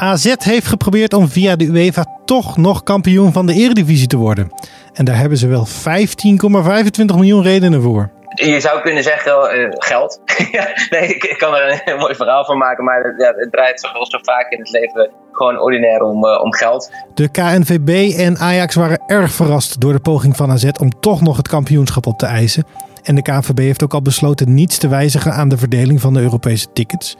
AZ heeft geprobeerd om via de UEFA toch nog kampioen van de Eredivisie te worden. En daar hebben ze wel 15,25 miljoen redenen voor. Je zou kunnen zeggen uh, geld. nee, ik, kan er een mooi verhaal van maken, maar het, ja, het draait zoals zo vaak in het leven gewoon ordinair om, uh, om geld. De KNVB en Ajax waren erg verrast door de poging van AZ om toch nog het kampioenschap op te eisen. En de KNVB heeft ook al besloten niets te wijzigen aan de verdeling van de Europese tickets.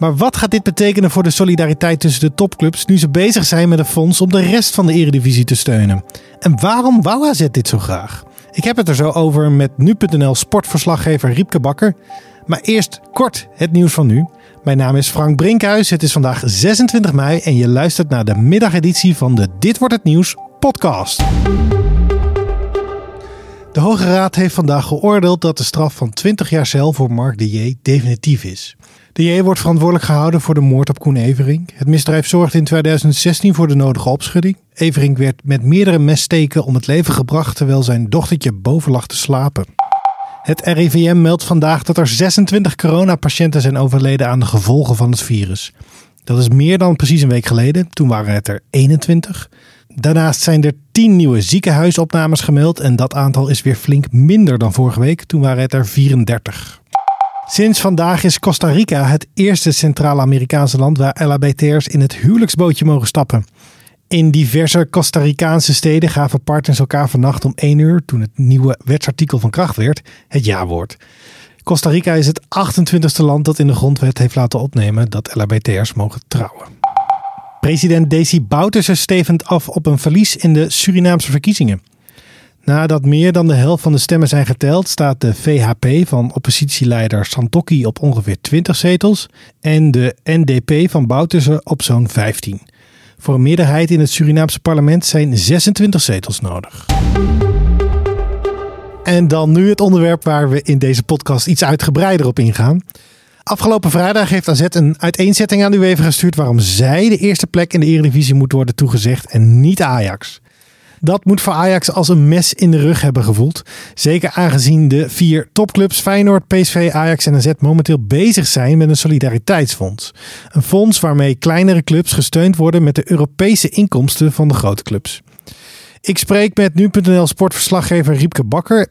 Maar wat gaat dit betekenen voor de solidariteit tussen de topclubs nu ze bezig zijn met een fonds om de rest van de Eredivisie te steunen? En waarom wou AZ dit zo graag? Ik heb het er zo over met nu.nl sportverslaggever Riepke Bakker. Maar eerst kort het nieuws van nu. Mijn naam is Frank Brinkhuis. Het is vandaag 26 mei en je luistert naar de middageditie van de Dit wordt het nieuws podcast. De Hoge Raad heeft vandaag geoordeeld dat de straf van 20 jaar cel voor Mark de definitief is. De J wordt verantwoordelijk gehouden voor de moord op Koen Everink. Het misdrijf zorgde in 2016 voor de nodige opschudding. Everink werd met meerdere messteken om het leven gebracht terwijl zijn dochtertje boven lag te slapen. Het RIVM meldt vandaag dat er 26 coronapatiënten zijn overleden aan de gevolgen van het virus. Dat is meer dan precies een week geleden, toen waren het er 21. Daarnaast zijn er 10 nieuwe ziekenhuisopnames gemeld en dat aantal is weer flink minder dan vorige week, toen waren het er 34. Sinds vandaag is Costa Rica het eerste Centraal-Amerikaanse land waar LHBT'ers in het huwelijksbootje mogen stappen. In diverse Costa Ricaanse steden gaven partners elkaar vannacht om 1 uur, toen het nieuwe wetsartikel van kracht werd, het ja-woord. Costa Rica is het 28e land dat in de grondwet heeft laten opnemen dat LHBT'ers mogen trouwen. President Desi Bouterse stevend af op een verlies in de Surinaamse verkiezingen. Nadat meer dan de helft van de stemmen zijn geteld, staat de VHP van oppositieleider Santokki op ongeveer 20 zetels en de NDP van Bouterse op zo'n 15. Voor een meerderheid in het Surinaamse parlement zijn 26 zetels nodig. En dan nu het onderwerp waar we in deze podcast iets uitgebreider op ingaan. Afgelopen vrijdag heeft AZ een uiteenzetting aan de UEFA gestuurd waarom zij de eerste plek in de Eredivisie moet worden toegezegd en niet Ajax. Dat moet voor Ajax als een mes in de rug hebben gevoeld. Zeker aangezien de vier topclubs Feyenoord, PSV, Ajax en AZ momenteel bezig zijn met een solidariteitsfonds. Een fonds waarmee kleinere clubs gesteund worden met de Europese inkomsten van de grote clubs. Ik spreek met nu.nl sportverslaggever Riepke Bakker,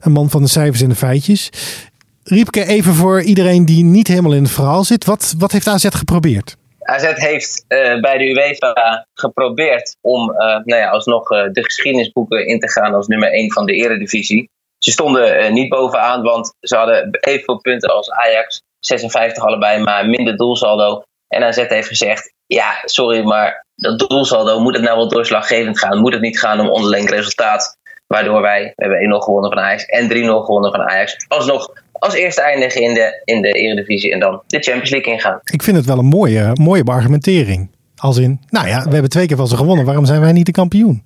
een man van de cijfers en de feitjes. Riepke, even voor iedereen die niet helemaal in het verhaal zit. Wat, wat heeft AZ geprobeerd? AZ heeft uh, bij de UEFA geprobeerd om uh, nou ja, alsnog uh, de geschiedenisboeken in te gaan als nummer 1 van de Eredivisie. Ze stonden niet bovenaan, want ze hadden evenveel punten als Ajax, 56 allebei, maar minder doelsaldo. En AZ heeft gezegd: Ja, sorry, maar dat doelsaldo moet het nou wel doorslaggevend gaan? Moet het niet gaan om onderling resultaat? Waardoor wij, we hebben 1-0 gewonnen van Ajax en 3-0 gewonnen van Ajax, alsnog als eerste eindigen in de, in de Eredivisie en dan de Champions League ingaan. Ik vind het wel een mooie, mooie argumentering. Als in, nou ja, we hebben twee keer van ze gewonnen, waarom zijn wij niet de kampioen?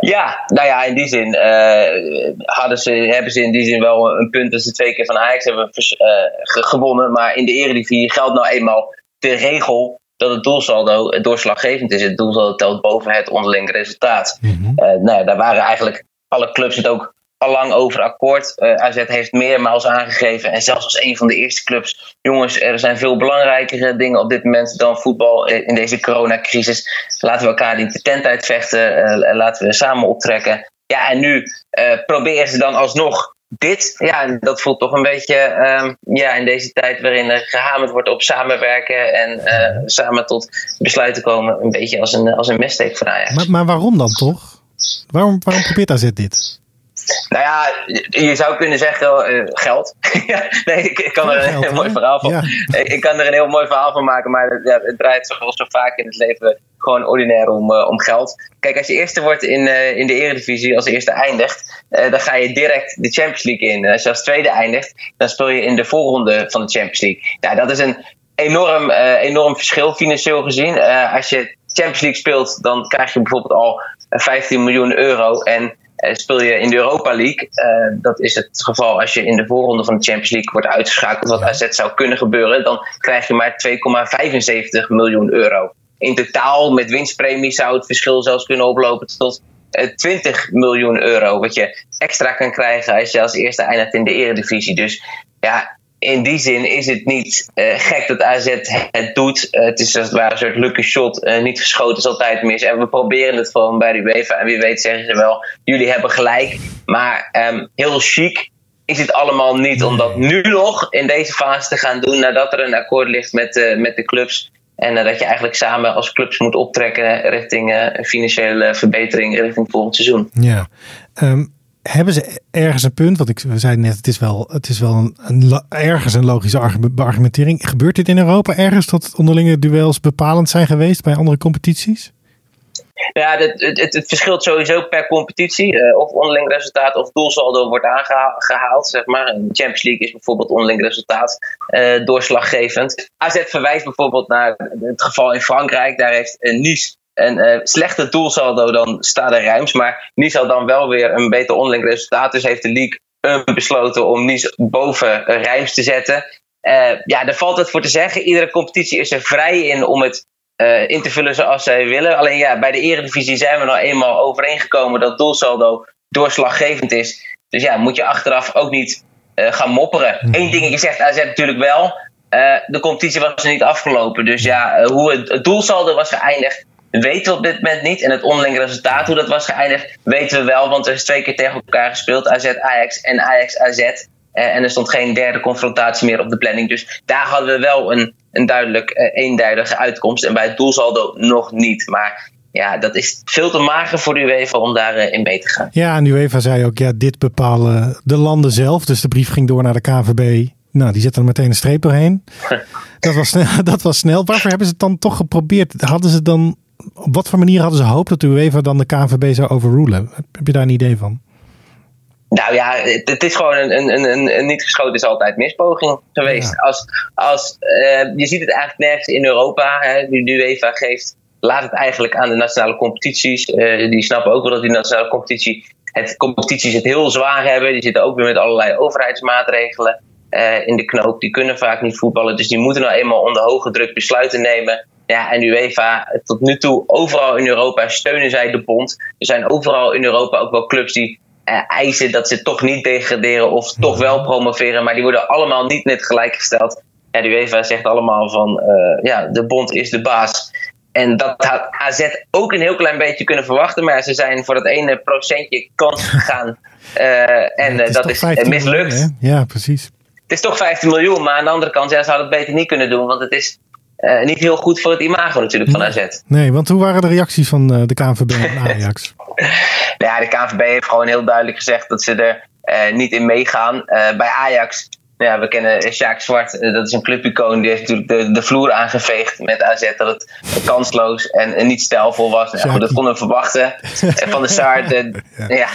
Ja, nou ja, in die zin uh, hadden ze, hebben ze in die zin wel een punt dat ze twee keer van Ajax hebben uh, gewonnen. Maar in de Eredivisie geldt nou eenmaal de regel dat het doelsaldo doorslaggevend is. Het doelsaldo telt boven het onderling resultaat. Mm -hmm. uh, nou ja, daar waren eigenlijk alle clubs het ook al lang over akkoord. Uh, AZ heeft meermaals aangegeven, en zelfs als een van de eerste clubs, jongens, er zijn veel belangrijkere dingen op dit moment dan voetbal in deze coronacrisis. Laten we elkaar de tent uitvechten, uh, laten we samen optrekken. Ja, en nu uh, proberen ze dan alsnog dit. Ja, dat voelt toch een beetje um, ja, in deze tijd waarin er gehamerd wordt op samenwerken en samen tot besluiten komen, een beetje als een, als een messteek Ajax. Maar, maar waarom dan toch? Waarom, waarom probeert AZ dit? Nou ja, je zou kunnen zeggen uh, geld. nee, ik, ik, kan er een heel mooi verhaal van. Ja. Ik kan er een heel mooi verhaal van maken, maar het, ja, het draait zoals zo vaak in het leven gewoon ordinair om, uh, om geld. Kijk, als je eerste wordt in, uh, in de Eredivisie, als eerste eindigt, dan ga je direct de Champions League in. Als je als tweede eindigt, dan speel je in de voorronde van de Champions League. Ja, dat is een enorm, enorm verschil financieel gezien. als je Champions League speelt, dan krijg je bijvoorbeeld al 15 miljoen euro. En speel je in de Europa League. Uh, dat is het geval als je in de voorronde van de Champions League wordt uitgeschakeld, wat AZ zou kunnen gebeuren. Dan krijg je maar 2,75 miljoen euro. In totaal met winstpremie zou het verschil zelfs kunnen oplopen tot uh, 20 miljoen euro. Wat je extra kan krijgen als je als eerste eindigt in de eredivisie. Dus ja, in die zin is het niet gek dat AZ het doet. het is als het ware een soort lucky shot. niet geschoten is altijd mis. En we proberen het gewoon bij de UEFA. En wie weet zeggen ze wel, jullie hebben gelijk. Maar um, heel chic is het allemaal niet om dat nu nog in deze fase te gaan doen. Nadat er een akkoord ligt met, met de clubs. En dat je eigenlijk samen als clubs moet optrekken richting financiële verbetering richting volgend seizoen. Ja, um, hebben ze ergens een punt? Want ik zeiden net, het is wel, het is wel een, een ergens een logische argumentering. Gebeurt dit in Europa ergens dat onderlinge duels bepalend zijn geweest bij andere competities? Ja, het, het, het, verschilt sowieso per competitie. Uh, of onderling resultaat of doelsaldo wordt aangehaald. Zeg maar. In de Champions League is bijvoorbeeld onderling resultaat uh, doorslaggevend. AZ verwijst bijvoorbeeld naar het geval in Frankrijk. Daar heeft uh, Nice een uh, slechter doelsaldo dan Stade Reims. Maar Nice had dan wel weer een beter onderling resultaat. Dus heeft de league besloten om Nice boven Reims te zetten. ja, daar valt het voor te zeggen. Iedere competitie is er vrij in om het in te vullen zoals zij willen. Alleen ja, bij de Eredivisie zijn we nou eenmaal overeengekomen dat doelsaldo doorslaggevend is. Dus ja, moet je achteraf ook niet gaan mopperen. Hmm. Eén ding, je zegt AZ natuurlijk wel. Uh, de competitie was er niet afgelopen. Dus ja, hoe het, het, doelsaldo was geëindigd, weten we op dit moment niet. En het onderling resultaat, hoe dat was geëindigd, weten we wel. Want er is twee keer tegen elkaar gespeeld. AZ Ajax en Ajax AZ. en er stond geen derde confrontatie meer op de planning. Dus daar hadden we wel een een duidelijk uh, eenduidige uitkomst. En bij het doelsaldo nog niet. Maar ja, dat is veel te mager voor de UEFA om daarin uh, mee te gaan. Ja, en de UEFA zei ook, ja, dit bepalen de landen zelf. Dus de brief ging door naar de KVB. Nou, die zetten er meteen een streep doorheen. dat, was snel, dat was snel. Waarvoor hebben ze het dan toch geprobeerd? Hadden ze dan, op wat voor manier hadden ze hoop dat de UEFA dan de KVB zou overrulen? Heb je daar een idee van? Nou ja, het, is gewoon een, een, een, een, niet geschoten is altijd mispoging geweest. Als, als, uh, je ziet het eigenlijk nergens in Europa. Hè, nu de UEFA geeft, laat het eigenlijk aan de nationale competities. Uh, die snappen ook wel dat die nationale competitie, het, competities het heel zwaar hebben. Die zitten ook weer met allerlei overheidsmaatregelen uh, in de knoop. Die kunnen vaak niet voetballen. Dus die moeten nou eenmaal onder hoge druk besluiten nemen. Ja, en UEFA, tot nu toe, overal in Europa steunen zij de bond. Er zijn overal in Europa ook wel clubs die uh, eisen dat ze toch niet degraderen of toch wel promoveren. Maar die worden allemaal niet net gelijkgesteld. En de UEFA zegt allemaal van uh, ja, de bond is de baas. En dat had AZ ook een heel klein beetje kunnen verwachten. Maar ze zijn voor dat ene procentje kans gegaan. Uh, en dat is mislukt. Miljoen, ja, precies. Het is toch 15 miljoen. Maar aan de andere kant, ja, ze hadden het beter niet kunnen doen. Want het is uh, niet heel goed voor het imago natuurlijk van AZ. Nee, want hoe waren de reacties van uh, de KNVB en Ajax? nou ja, de KNVB heeft gewoon heel duidelijk gezegd dat ze er uh, niet in meegaan. bij Ajax ja, we kennen Sjaak Zwart, dat is een clubicoon. Die heeft natuurlijk de, de vloer aangeveegd met AZ. Dat het kansloos en, en niet stijlvol was. Nou, goed, dat konden we verwachten. En Van de ja. ja.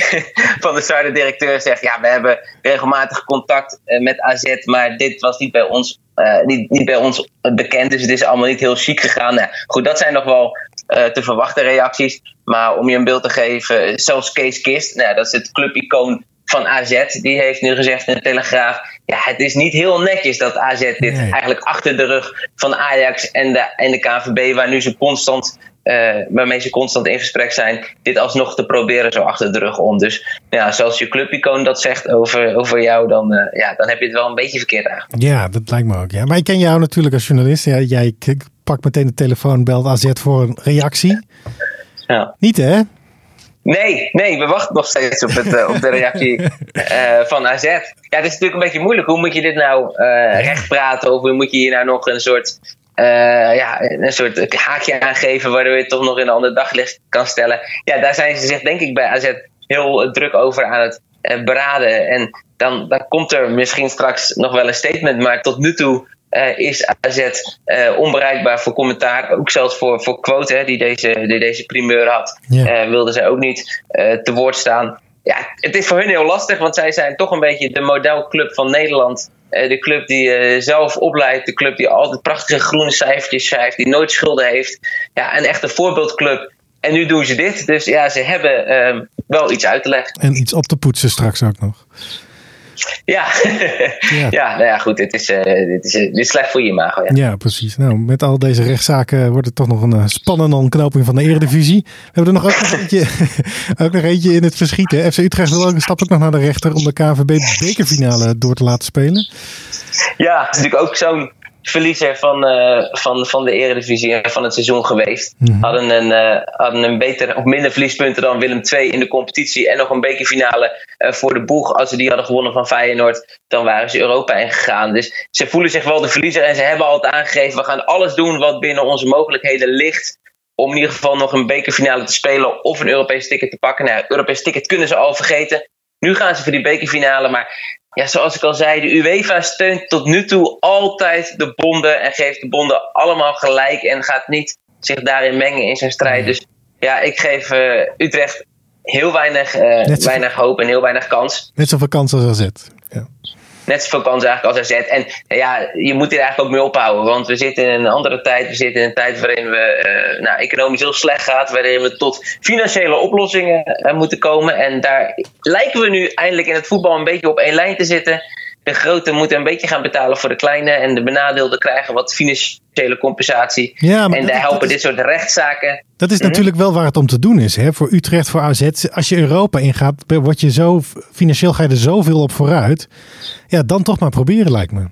van de Sar, de directeur, zegt... Ja, we hebben regelmatig contact met AZ. Maar dit was niet bij ons uh, niet, niet bij ons bekend. Dus het is allemaal niet heel chic gegaan. Nou, goed, dat zijn nog wel uh, te verwachten reacties. Maar om je een beeld te geven, zelfs Kees Kist, nou, dat is het clubicoon van AZ, die heeft nu gezegd in de Telegraaf: ja, het is niet heel netjes dat AZ dit eigenlijk achter de rug van Ajax en de, en de KVB, waar nu ze constant uh, waarmee ze constant in gesprek zijn, dit alsnog te proberen zo achter de rug om. Dus ja, zoals je clubicoon dat zegt over, over jou, dan, uh, ja, dan heb je het wel een beetje verkeerd eigenlijk. Ja, dat lijkt me ook. Ja. Maar ik ken jou natuurlijk als journalist. Ja, jij pakt meteen de telefoon, belt AZ voor een reactie. Ja. Niet hè? Nee, nee, we wachten nog steeds op, het, uh, op de reactie uh, van AZ. Ja, het is natuurlijk een beetje moeilijk. Hoe moet je dit nou uh, recht praten? Of hoe moet je hier nou nog een soort ja, een soort haakje aangeven waardoor je het toch nog in een ander daglicht kan stellen. Ja, daar zijn ze zich denk ik bij AZ heel druk over aan het beraden. En dan, dan komt er misschien straks nog wel een statement, maar tot nu toe uh, is AZ onbereikbaar voor commentaar. Ook zelfs voor, voor Quote, die, deze, die deze primeur had, yeah. wilden zij ook niet te woord staan. Ja, het is voor hun heel lastig, want zij zijn toch een beetje de modelclub van Nederland eh, de club die zelf opleidt, de club die altijd prachtige groene cijfertjes schrijft, die nooit schulden heeft. Ja, een echte voorbeeldclub. En nu doen ze dit. Dus ja, ze hebben uh, wel iets uit te leggen. En iets op te poetsen straks ook nog. Ja, ja. ja, nou ja, goed. Het is, uh, dit is, dit is slecht voor je imago. Ja. ja, precies. Nou, met al deze rechtszaken wordt het toch nog een spannende ontknoping van de Eredivisie. We hebben er nog ook nog eentje, ook nog eentje in het verschieten. FC Utrecht wil ook een stap ook nog naar de rechter om de KVB bekerfinale door te laten spelen. Ja, het is natuurlijk ook zo'n verliezer van, uh, van, van de Eredivisie en van het seizoen geweest. Mm Hadden, een, uh, hadden een beter of minder verliespunten dan Willem II in de competitie. En nog een bekerfinale uh, voor de boeg. Als ze die hadden gewonnen van Feyenoord, dan waren ze Europa ingegaan. Dus ze voelen zich wel de verliezer. En ze hebben altijd aangegeven, we gaan alles doen wat binnen onze mogelijkheden ligt. Om in ieder geval nog een bekerfinale te spelen of een Europees ticket te pakken. Nou, Europees ticket kunnen ze al vergeten. Nu gaan ze voor die bekerfinale. Maar ja, zoals ik al zei, de UEFA steunt tot nu toe altijd de bonden en geeft de bonden allemaal gelijk en gaat niet zich daarin mengen in zijn strijd. Dus ja, ik geef uh, Utrecht heel weinig, uh, weinig hoop en heel weinig kans. Net zoveel kans als AZ. Ja net zoveel kans eigenlijk als AZ. En ja, je moet hier eigenlijk ook mee ophouden. Want we zitten in een andere tijd. We zitten in een tijd waarin we uh, nou, economisch heel slecht gaat. Waarin we tot financiële oplossingen uh, moeten komen. En daar lijken we nu eindelijk in het voetbal een beetje op één lijn te zitten de grote moeten een beetje gaan betalen voor de kleine. En de benadeelden krijgen wat financiële compensatie. Ja, en daar helpen dit soort rechtszaken. Dat is mhm. natuurlijk wel waar het om te doen is. Hè? Voor Utrecht, voor AZ. Als je Europa ingaat, word je zo, financieel ga je er zoveel op vooruit. Ja, dan toch maar proberen lijkt me.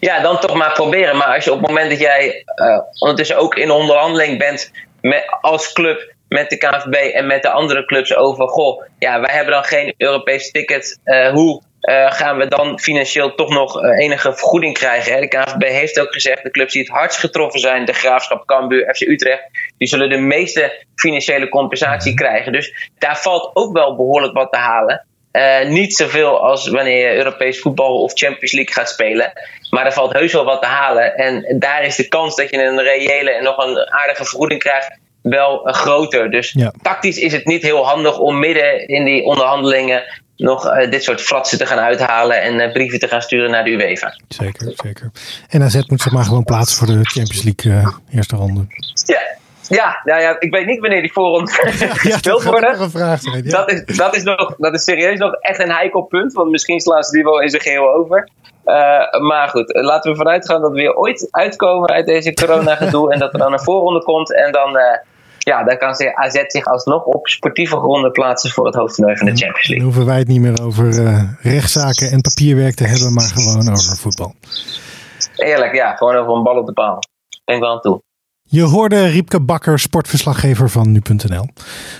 Ja, dan toch maar proberen. Maar als je op het moment dat jij uh, ondertussen ook in onderhandeling bent met, als club met de KNVB en met de andere clubs over... Goh, ja, wij hebben dan geen Europees ticket. Uh, hoe uh, gaan we dan financieel toch nog uh, enige vergoeding krijgen. Hè? De KNVB heeft ook gezegd, de clubs die het hardst getroffen zijn, de Graafschap, Cambuur, FC Utrecht, die zullen de meeste financiële compensatie krijgen. Dus daar valt ook wel behoorlijk wat te halen. Uh, niet zoveel als wanneer je Europees voetbal of Champions League gaat spelen. Maar er valt heus wel wat te halen. En daar is de kans dat je een reële en nog een aardige vergoeding krijgt wel groter. Dus ja. tactisch is het niet heel handig om midden in die onderhandelingen nog uh, dit soort fratsen te gaan uithalen en uh, brieven te gaan sturen naar de UEFA. Zeker, zeker. En AZ moet zich maar gewoon plaatsen voor de Champions League uh, eerste ronde. Ja. Ja, nou ja, ik weet niet wanneer die voorronde gespeeld ja, worden. Gevraagd zijn, ja. dat, is, dat, is nog, dat is serieus nog echt een heikel punt, want misschien slaan ze die wel in zijn geheel over. maar goed, laten we vanuit gaan dat we weer ooit uitkomen uit deze corona-gedoe en dat er dan een voorronde komt en dan ja, dan kan AZ zich alsnog op sportieve gronden plaatsen voor het hoofdtoernooi van de Champions League. Dan hoeven wij het niet meer over uh, rechtszaken en papierwerk te hebben, maar gewoon over voetbal. Eerlijk, ja, gewoon over een bal op de paal. Denk wel aan toe. Je hoorde Riepke Bakker, sportverslaggever van nu.nl.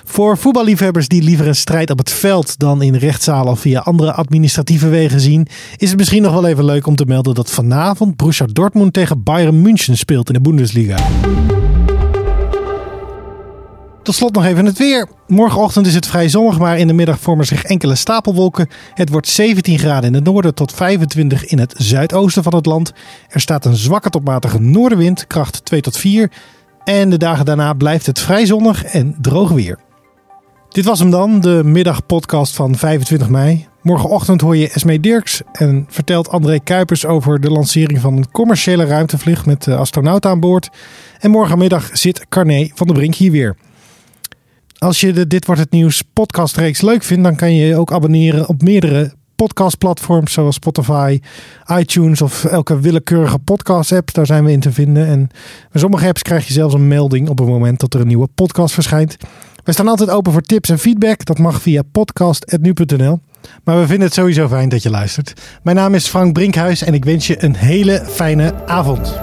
Voor voetballiefhebbers die liever een strijd op het veld dan in rechtszalen of via andere administratieve wegen zien, is het misschien nog wel even leuk om te melden dat vanavond Borussia Dortmund tegen Bayern München speelt in de Bundesliga. Tot slot nog even het weer. Morgenochtend is het vrij zonnig, maar in de middag vormen zich enkele stapelwolken. Het wordt 17 graden in het noorden tot 25 in het zuidoosten van het land. Er staat een zwakke tot matige noordenwind, kracht 2 tot 4. En de dagen daarna blijft het vrij zonnig en droog weer. Dit was hem dan, de middagpodcast van 25 mei. Morgenochtend hoor je Esme Dirks en vertelt André Kuipers over de lancering van een commerciële ruimtevlucht met astronauten aan boord. En morgenmiddag zit Carné van der Brink hier weer. Als je de Dit Wordt Het Nieuws podcastreeks leuk vindt, dan kan je je ook abonneren op meerdere podcastplatforms zoals Spotify, iTunes of elke willekeurige podcast-app. Daar zijn we in te vinden. En bij sommige apps krijg je zelfs een melding op het moment dat er een nieuwe podcast verschijnt. We staan altijd open voor tips en feedback. Dat mag via podcast.nu.nl. Maar we vinden het sowieso fijn dat je luistert. Mijn naam is Frank Brinkhuis en ik wens je een hele fijne avond.